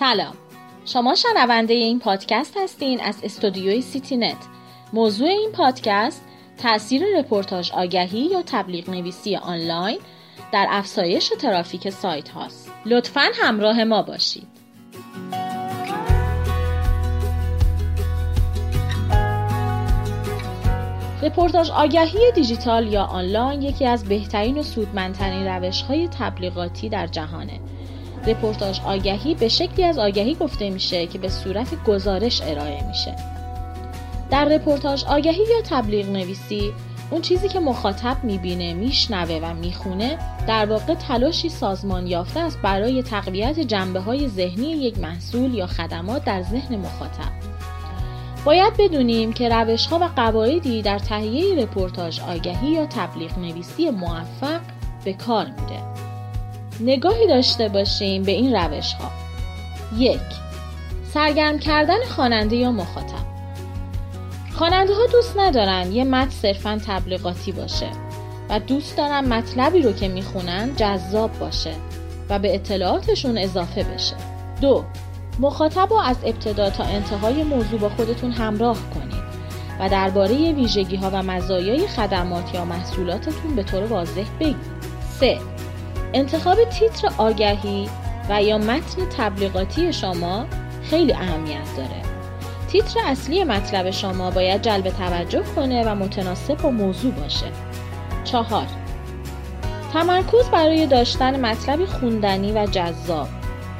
سلام. شما شنونده این پادکست هستین از استودیوی سیتی نت. موضوع این پادکست تاثیر رپورتاژ آگهی یا تبلیغ نویسی آنلاین در افزایش ترافیک سایت هاست. لطفا همراه ما باشید. رپورتاژ آگهی دیجیتال یا آنلاین یکی از بهترین و سودمندترین روش های تبلیغاتی در جهانه. رپورتاژ آگهی به شکلی از آگهی گفته میشه که به صورت گزارش ارائه میشه. در رپورتاژ آگهی یا تبلیغ نویسی اون چیزی که مخاطب می‌بینه میشنوه و می‌خونه در واقع تلاشی سازمان یافته است برای تقویت جنبه های ذهنی یک محصول یا خدمات در ذهن مخاطب. باید بدونیم که روش ها و قواعدی در تهیه رپورتاژ آگهی یا تبلیغ نویسی موفق به کار میره نگاهی داشته باشیم به این روش ها یک سرگرم کردن خواننده یا مخاطب. خواننده ها دوست ندارن یه متن صرفا تبلیغاتی باشه و دوست دارن مطلبی رو که می‌خونن جذاب باشه و به اطلاعاتشون اضافه بشه. دو مخاطب رو از ابتدا تا انتهای موضوع با خودتون همراه کنید و درباره ویژگی ها و مزایای خدمات یا محصولاتتون به طور واضح بگید. 3. انتخاب تیتر آگهی و یا متن تبلیغاتی شما خیلی اهمیت داره. تیتر اصلی مطلب شما باید جلب توجه کنه و متناسب با موضوع باشه. چهار. تمرکز برای داشتن مطلبی خوندنی و جذاب.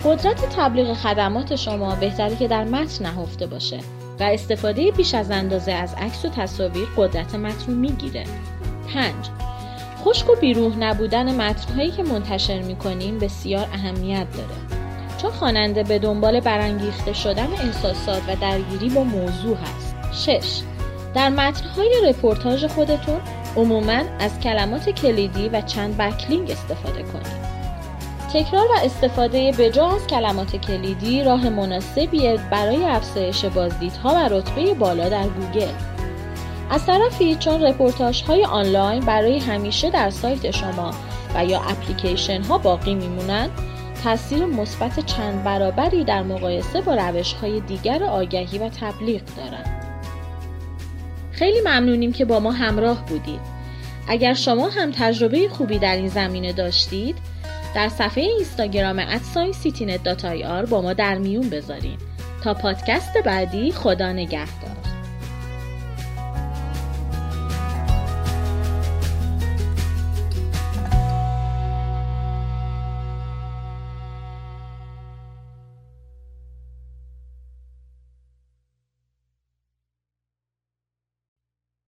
قدرت تبلیغ خدمات شما بهتری که در متن نهفته باشه و استفاده بیش از اندازه از عکس و تصاویر قدرت متن می‌گیره. 5. خشک و بیروح نبودن متنهایی که منتشر می‌کنیم بسیار اهمیت داره. چون خواننده به دنبال برانگیخته شدن احساسات و درگیری با موضوع هست. 6. در متنهای رپورتاژ خودتون عموما از کلمات کلیدی و چند backlink استفاده کنید. تکرار و استفاده بجا از کلمات کلیدی راه مناسبیه برای افزایش بازدیدها و رتبه بالا در گوگل. از طرفی چون رپورتاج های آنلاین برای همیشه در سایت شما و یا اپلیکیشن ها باقی میمونن تاثیر مثبت چند برابری در مقایسه با روش های دیگر آگهی و تبلیغ دارند. خیلی ممنونیم که با ما همراه بودید. اگر شما هم تجربه خوبی در این زمینه داشتید، در صفحه اینستاگرام سیتینت با ما در میون بذارین تا پادکست بعدی خدا نگهدار